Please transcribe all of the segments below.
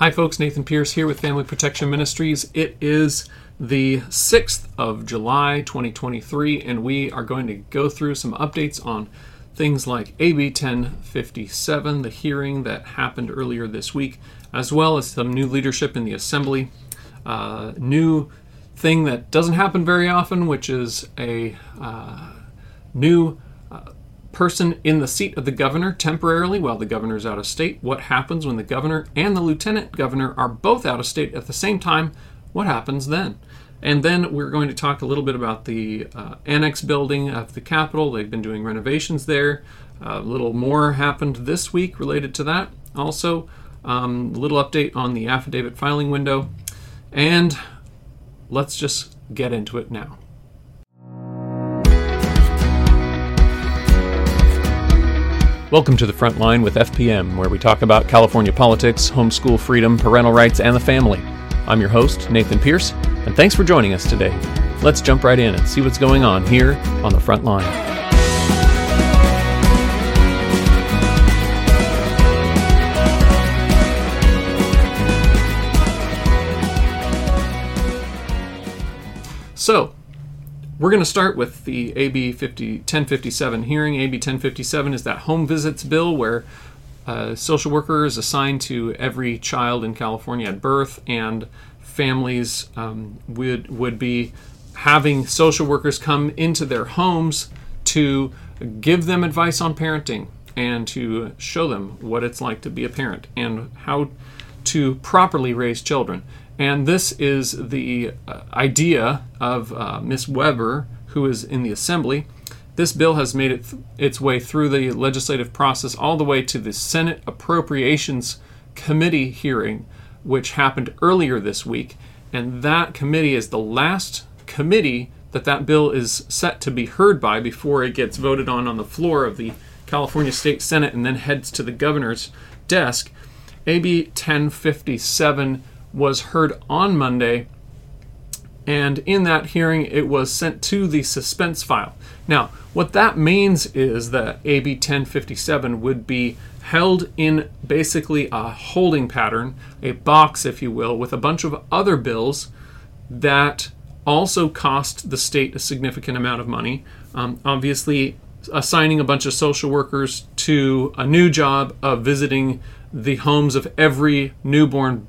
Hi, folks. Nathan Pierce here with Family Protection Ministries. It is the 6th of July, 2023, and we are going to go through some updates on things like AB 1057, the hearing that happened earlier this week, as well as some new leadership in the Assembly. Uh, new thing that doesn't happen very often, which is a uh, new person in the seat of the governor temporarily while the governor is out of state. What happens when the governor and the lieutenant governor are both out of state at the same time? What happens then? And then we're going to talk a little bit about the uh, annex building of the Capitol. They've been doing renovations there. A little more happened this week related to that. Also, um, a little update on the affidavit filing window. And let's just get into it now. Welcome to the front line with FPM, where we talk about California politics, homeschool freedom, parental rights, and the family. I'm your host, Nathan Pierce, and thanks for joining us today. Let's jump right in and see what's going on here on the front line. So, we're going to start with the AB 50, 1057 hearing. AB 1057 is that home visits bill where uh, social worker is assigned to every child in California at birth, and families um, would would be having social workers come into their homes to give them advice on parenting and to show them what it's like to be a parent and how to properly raise children. And this is the uh, idea of uh, Miss Weber, who is in the Assembly. This bill has made it th- its way through the legislative process all the way to the Senate Appropriations Committee hearing, which happened earlier this week. And that committee is the last committee that that bill is set to be heard by before it gets voted on on the floor of the California State Senate and then heads to the governor's desk. AB 1057 was heard on Monday, and in that hearing, it was sent to the suspense file. Now, what that means is that AB 1057 would be held in basically a holding pattern, a box, if you will, with a bunch of other bills that also cost the state a significant amount of money. Um, obviously, assigning a bunch of social workers to a new job of visiting the homes of every newborn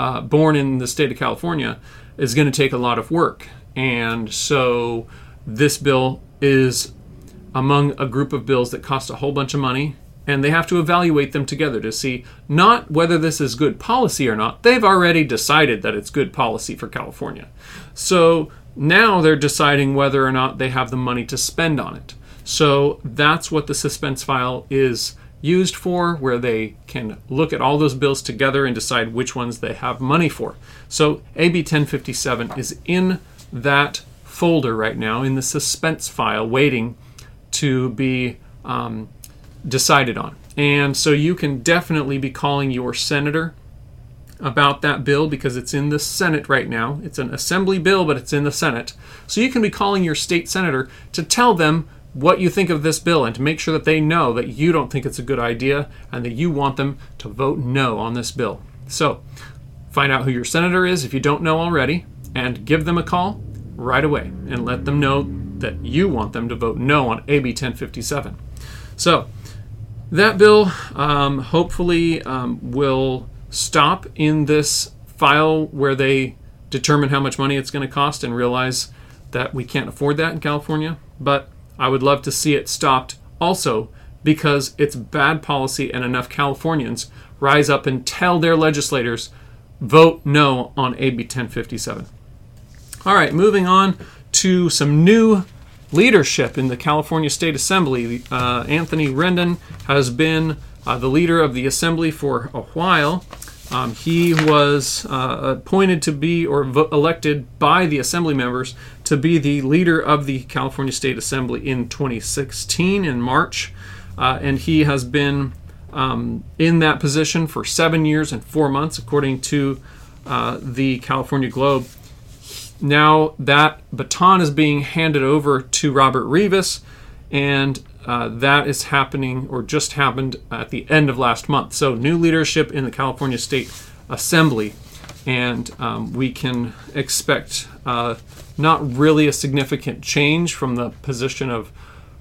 uh, born in the state of California is going to take a lot of work. And so this bill is among a group of bills that cost a whole bunch of money and they have to evaluate them together to see not whether this is good policy or not. They've already decided that it's good policy for California. So now they're deciding whether or not they have the money to spend on it. So that's what the suspense file is used for, where they can look at all those bills together and decide which ones they have money for. So AB 1057 is in that folder right now in the suspense file, waiting to be um, decided on. And so you can definitely be calling your senator about that bill because it's in the Senate right now. It's an assembly bill, but it's in the Senate. So you can be calling your state senator to tell them what you think of this bill and to make sure that they know that you don't think it's a good idea and that you want them to vote no on this bill. So, find out who your senator is if you don't know already and give them a call right away and let them know that you want them to vote no on AB 1057. So, that bill um, hopefully um, will stop in this file where they determine how much money it's going to cost and realize that we can't afford that in California. But I would love to see it stopped also because it's bad policy and enough Californians rise up and tell their legislators vote no on AB 1057. All right, moving on to some new leadership in the California State Assembly. Uh, Anthony Rendon has been uh, the leader of the Assembly for a while. Um, he was uh, appointed to be or elected by the Assembly members to be the leader of the California State Assembly in 2016 in March. Uh, and he has been um, in that position for seven years and four months, according to uh, the California Globe. Now that baton is being handed over to Robert Rivas, and uh, that is happening or just happened at the end of last month. So, new leadership in the California State assembly, and um, we can expect uh, not really a significant change from the position of,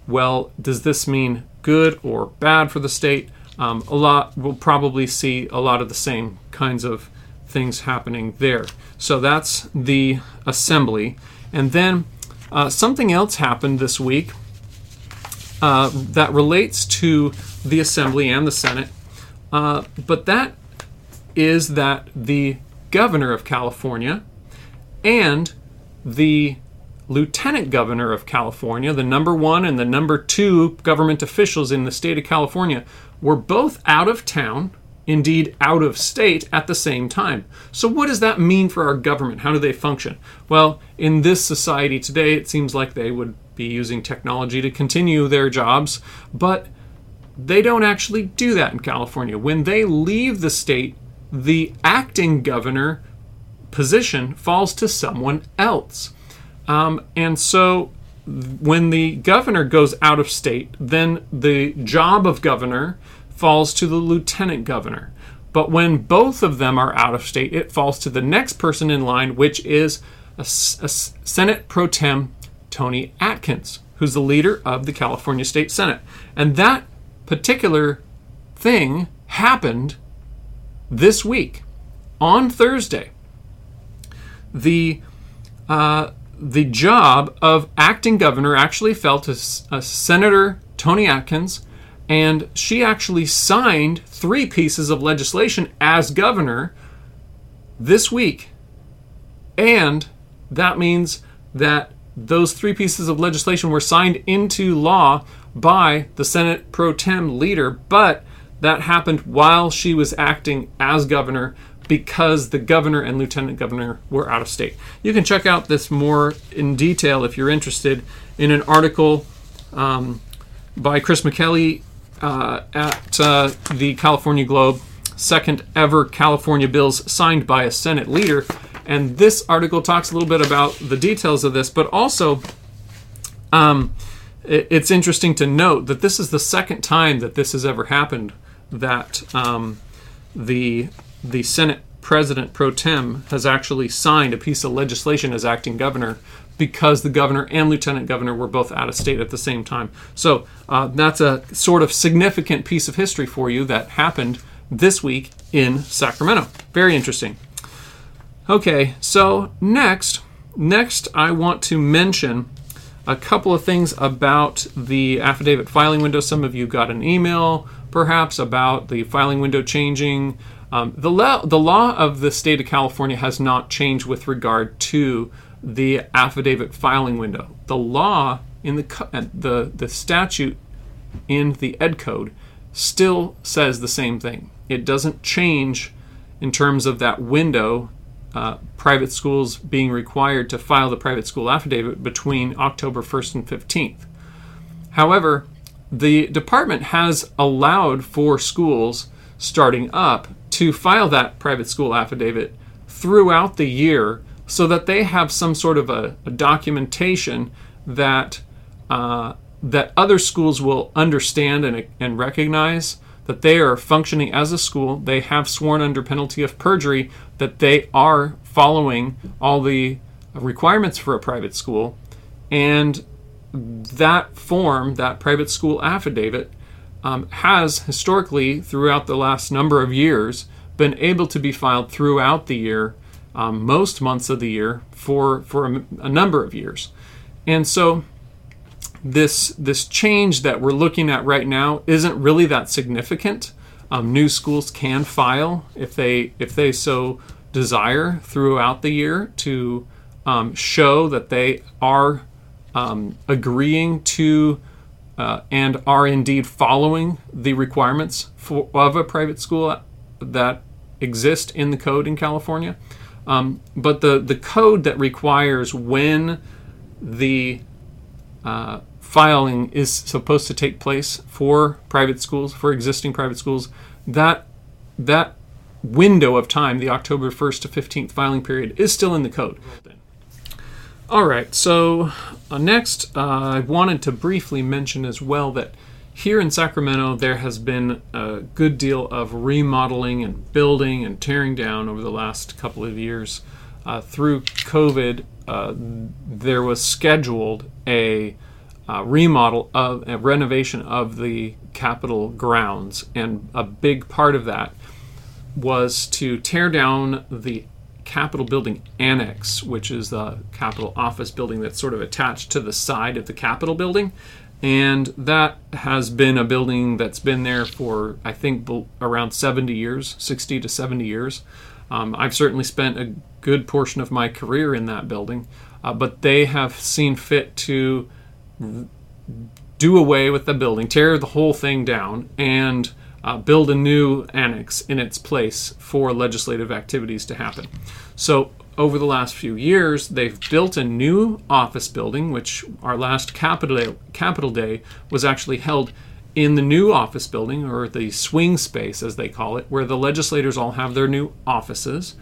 well, does this mean good or bad for the state? Um, a lot, we'll probably see a lot of the same kinds of things happening there. So that's the assembly. And then uh, something else happened this week uh, that relates to the assembly and the Senate, uh, but that is that the governor of California and the lieutenant governor of California, the number one and the number two government officials in the state of California, were both out of town, indeed out of state, at the same time. So, what does that mean for our government? How do they function? Well, in this society today, it seems like they would be using technology to continue their jobs, but they don't actually do that in California. When they leave the state, the acting governor position falls to someone else. Um, and so when the governor goes out of state, then the job of governor falls to the lieutenant governor. But when both of them are out of state, it falls to the next person in line, which is a, a Senate pro tem Tony Atkins, who's the leader of the California State Senate. And that particular thing happened this week on Thursday. The uh, the job of acting governor actually fell to uh, Senator Tony Atkins, and she actually signed three pieces of legislation as governor this week. And that means that those three pieces of legislation were signed into law by the Senate pro tem leader, but that happened while she was acting as governor because the governor and lieutenant governor were out of state. You can check out this more in detail if you're interested in an article um, by Chris Micheli uh, at uh, the California Globe, second ever California bills signed by a Senate leader. And this article talks a little bit about the details of this, but also um, it, it's interesting to note that this is the second time that this has ever happened that um, the the Senate president pro tem has actually signed a piece of legislation as acting governor because the governor and lieutenant governor were both out of state at the same time. So uh, that's a sort of significant piece of history for you that happened this week in Sacramento. Very interesting. Okay, so next, next I want to mention a couple of things about the affidavit filing window. Some of you got an email, perhaps, about the filing window changing. Um, the, law, the law of the state of California has not changed with regard to the affidavit filing window. The law in the uh, the the statute in the Ed Code still says the same thing. It doesn't change in terms of that window. Uh, private schools being required to file the private school affidavit between October 1st and 15th. However, the department has allowed for schools starting up to file that private school affidavit throughout the year so that they have some sort of a, a documentation that uh, that other schools will understand and, and recognize that they are functioning as a school. They have sworn under penalty of perjury that they are following all the requirements for a private school, and that form, that private school affidavit, um, has historically, throughout the last number of years, been able to be filed throughout the year um, most months of the year for for a, a, number of years, and so this this change that we're looking at right now isn't really that significant. Um, new schools can file if they if they so desire throughout the year to um, show that they are um, agreeing to uh, and are indeed following the requirements for, of a private school that exist in the code in California. Um, but the, the code that requires when the uh, filing is supposed to take place for private schools, for existing private schools, that that window of time, the October 1st to 15th filing period, is still in the code. All right, so uh, next, uh, I wanted to briefly mention as well that here in Sacramento, there has been a good deal of remodeling and building and tearing down over the last couple of years. Uh, through COVID, there was scheduled a uh, remodel of a renovation of the Capitol grounds, and a big part of that was to tear down the Capitol building annex, which is the Capitol office building that's sort of attached to the side of the Capitol building. And that has been a building that's been there for, I think, around 70 years, 60 to 70 years. Um, I've certainly spent a good portion of my career in that building, uh, but they have seen fit to do away with the building, tear the whole thing down, and uh, build a new annex in its place for legislative activities to happen. So, over the last few years, they've built a new office building, which our last Capitol Day, Capitol Day was actually held in the new office building, or the swing space as they call it, where the legislators all have their new offices.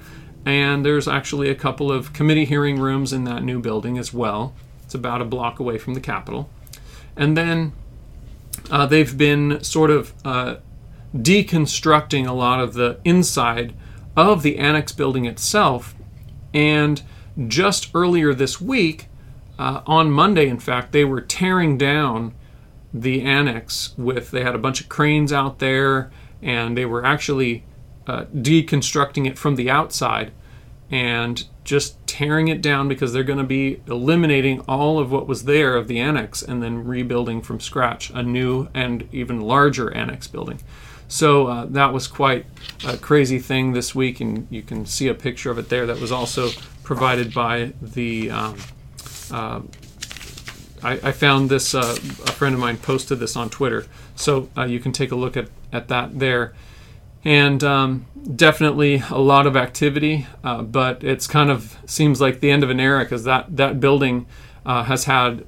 And there's actually a couple of committee hearing rooms in that new building as well. It's about a block away from the Capitol. And then uh, they've been sort of uh, deconstructing a lot of the inside of the annex building itself. And just earlier this week, uh, on Monday, in fact, they were tearing down the annex with, they had a bunch of cranes out there, and they were actually uh, deconstructing it from the outside and just tearing it down because they're going to be eliminating all of what was there of the annex and then rebuilding from scratch a new and even larger annex building. So uh, that was quite a crazy thing this week, and you can see a picture of it there. That was also provided by the. Um, uh, I, I, found this. Uh, a friend of mine posted this on Twitter, so uh, you can take a look at at that there. And um, definitely a lot of activity, uh, but it's kind of seems like the end of an era because that that building uh, has had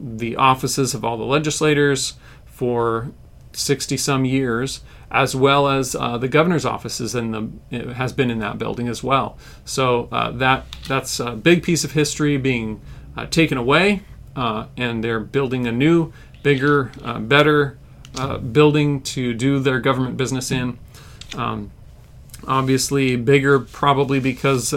the offices of all the legislators for 60 some years, as well as uh, the governor's offices in the has been in that building as well. So uh, that that's a big piece of history being uh, taken away, uh, and they're building a new, bigger, uh, better uh, building to do their government business in. Um, obviously, bigger probably because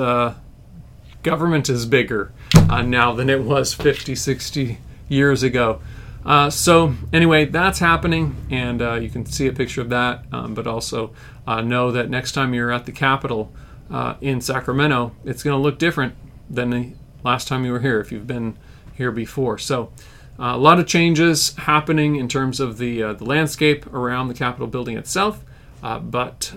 government is bigger now than it was 50, 60 years ago. Uh, so anyway, that's happening, and uh, you can see a picture of that. Um, but also uh, know that next time you're at the Capitol uh, in Sacramento, it's going to look different than the last time you were here if you've been here before. So uh, a lot of changes happening in terms of the uh, the landscape around the Capitol building itself. But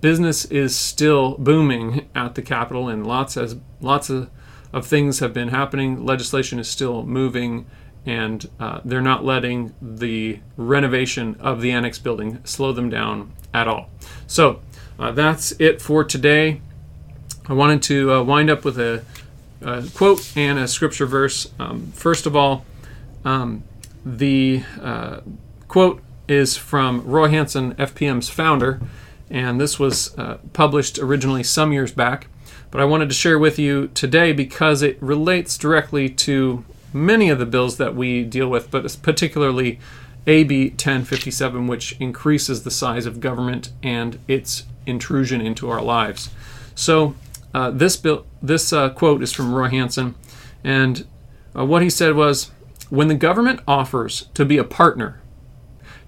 business is still booming at the Capitol, and lots as lots of, of things have been happening. Legislation is still moving and uh, they're not letting the renovation of the annex building slow them down at all. So uh, that's it for today. I wanted to uh, wind up with a, a, quote and a scripture verse. Um, first of all, um, the uh, quote is from Roy Hansen, FPM's founder, and this was uh, published originally some years back. But I wanted to share with you today because it relates directly to many of the bills that we deal with, but particularly AB 1057, which increases the size of government and its intrusion into our lives. So, uh, this bill, this uh, quote is from Roy Hansen, and uh, what he said was, "When the government offers to be a partner,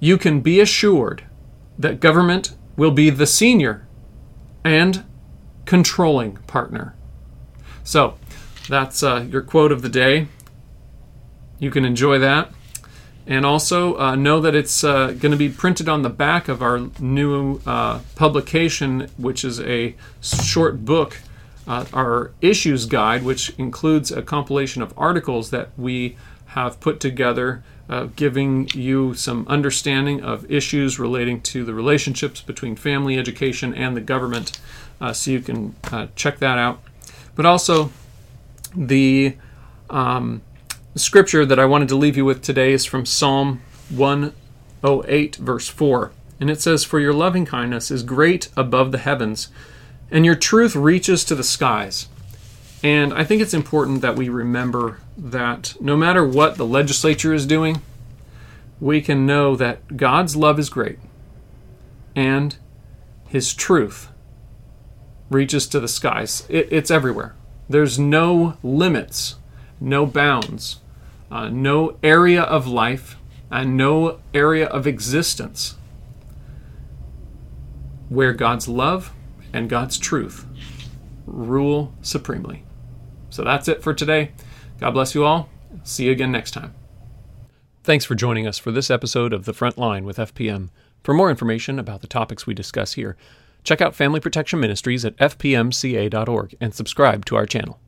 you can be assured that government will be the senior and controlling partner." So, that's uh, your quote of the day you can enjoy that. And also uh, know that it's uh, going to be printed on the back of our new uh, publication, which is a short book, uh, our issues guide, which includes a compilation of articles that we have put together, uh, giving you some understanding of issues relating to the relationships between family education and the government. Uh, so you can check that out. But also, the um, the scripture that I wanted to leave you with today is from Psalm 108, verse 4. And it says, For your loving kindness is great above the heavens, and your truth reaches to the skies. And I think it's important that we remember that no matter what the legislature is doing, we can know that God's love is great and His truth reaches to the skies. It, it's everywhere. There's no limits, no bounds, uh, no area of life, and no area of existence where God's love and God's truth rule supremely. So that's it for today. God bless you all. See you again next time. Thanks for joining us for this episode of The Front Line with FPM. For more information about the topics we discuss here, check out Family Protection Ministries at fpmca.org and subscribe to our channel.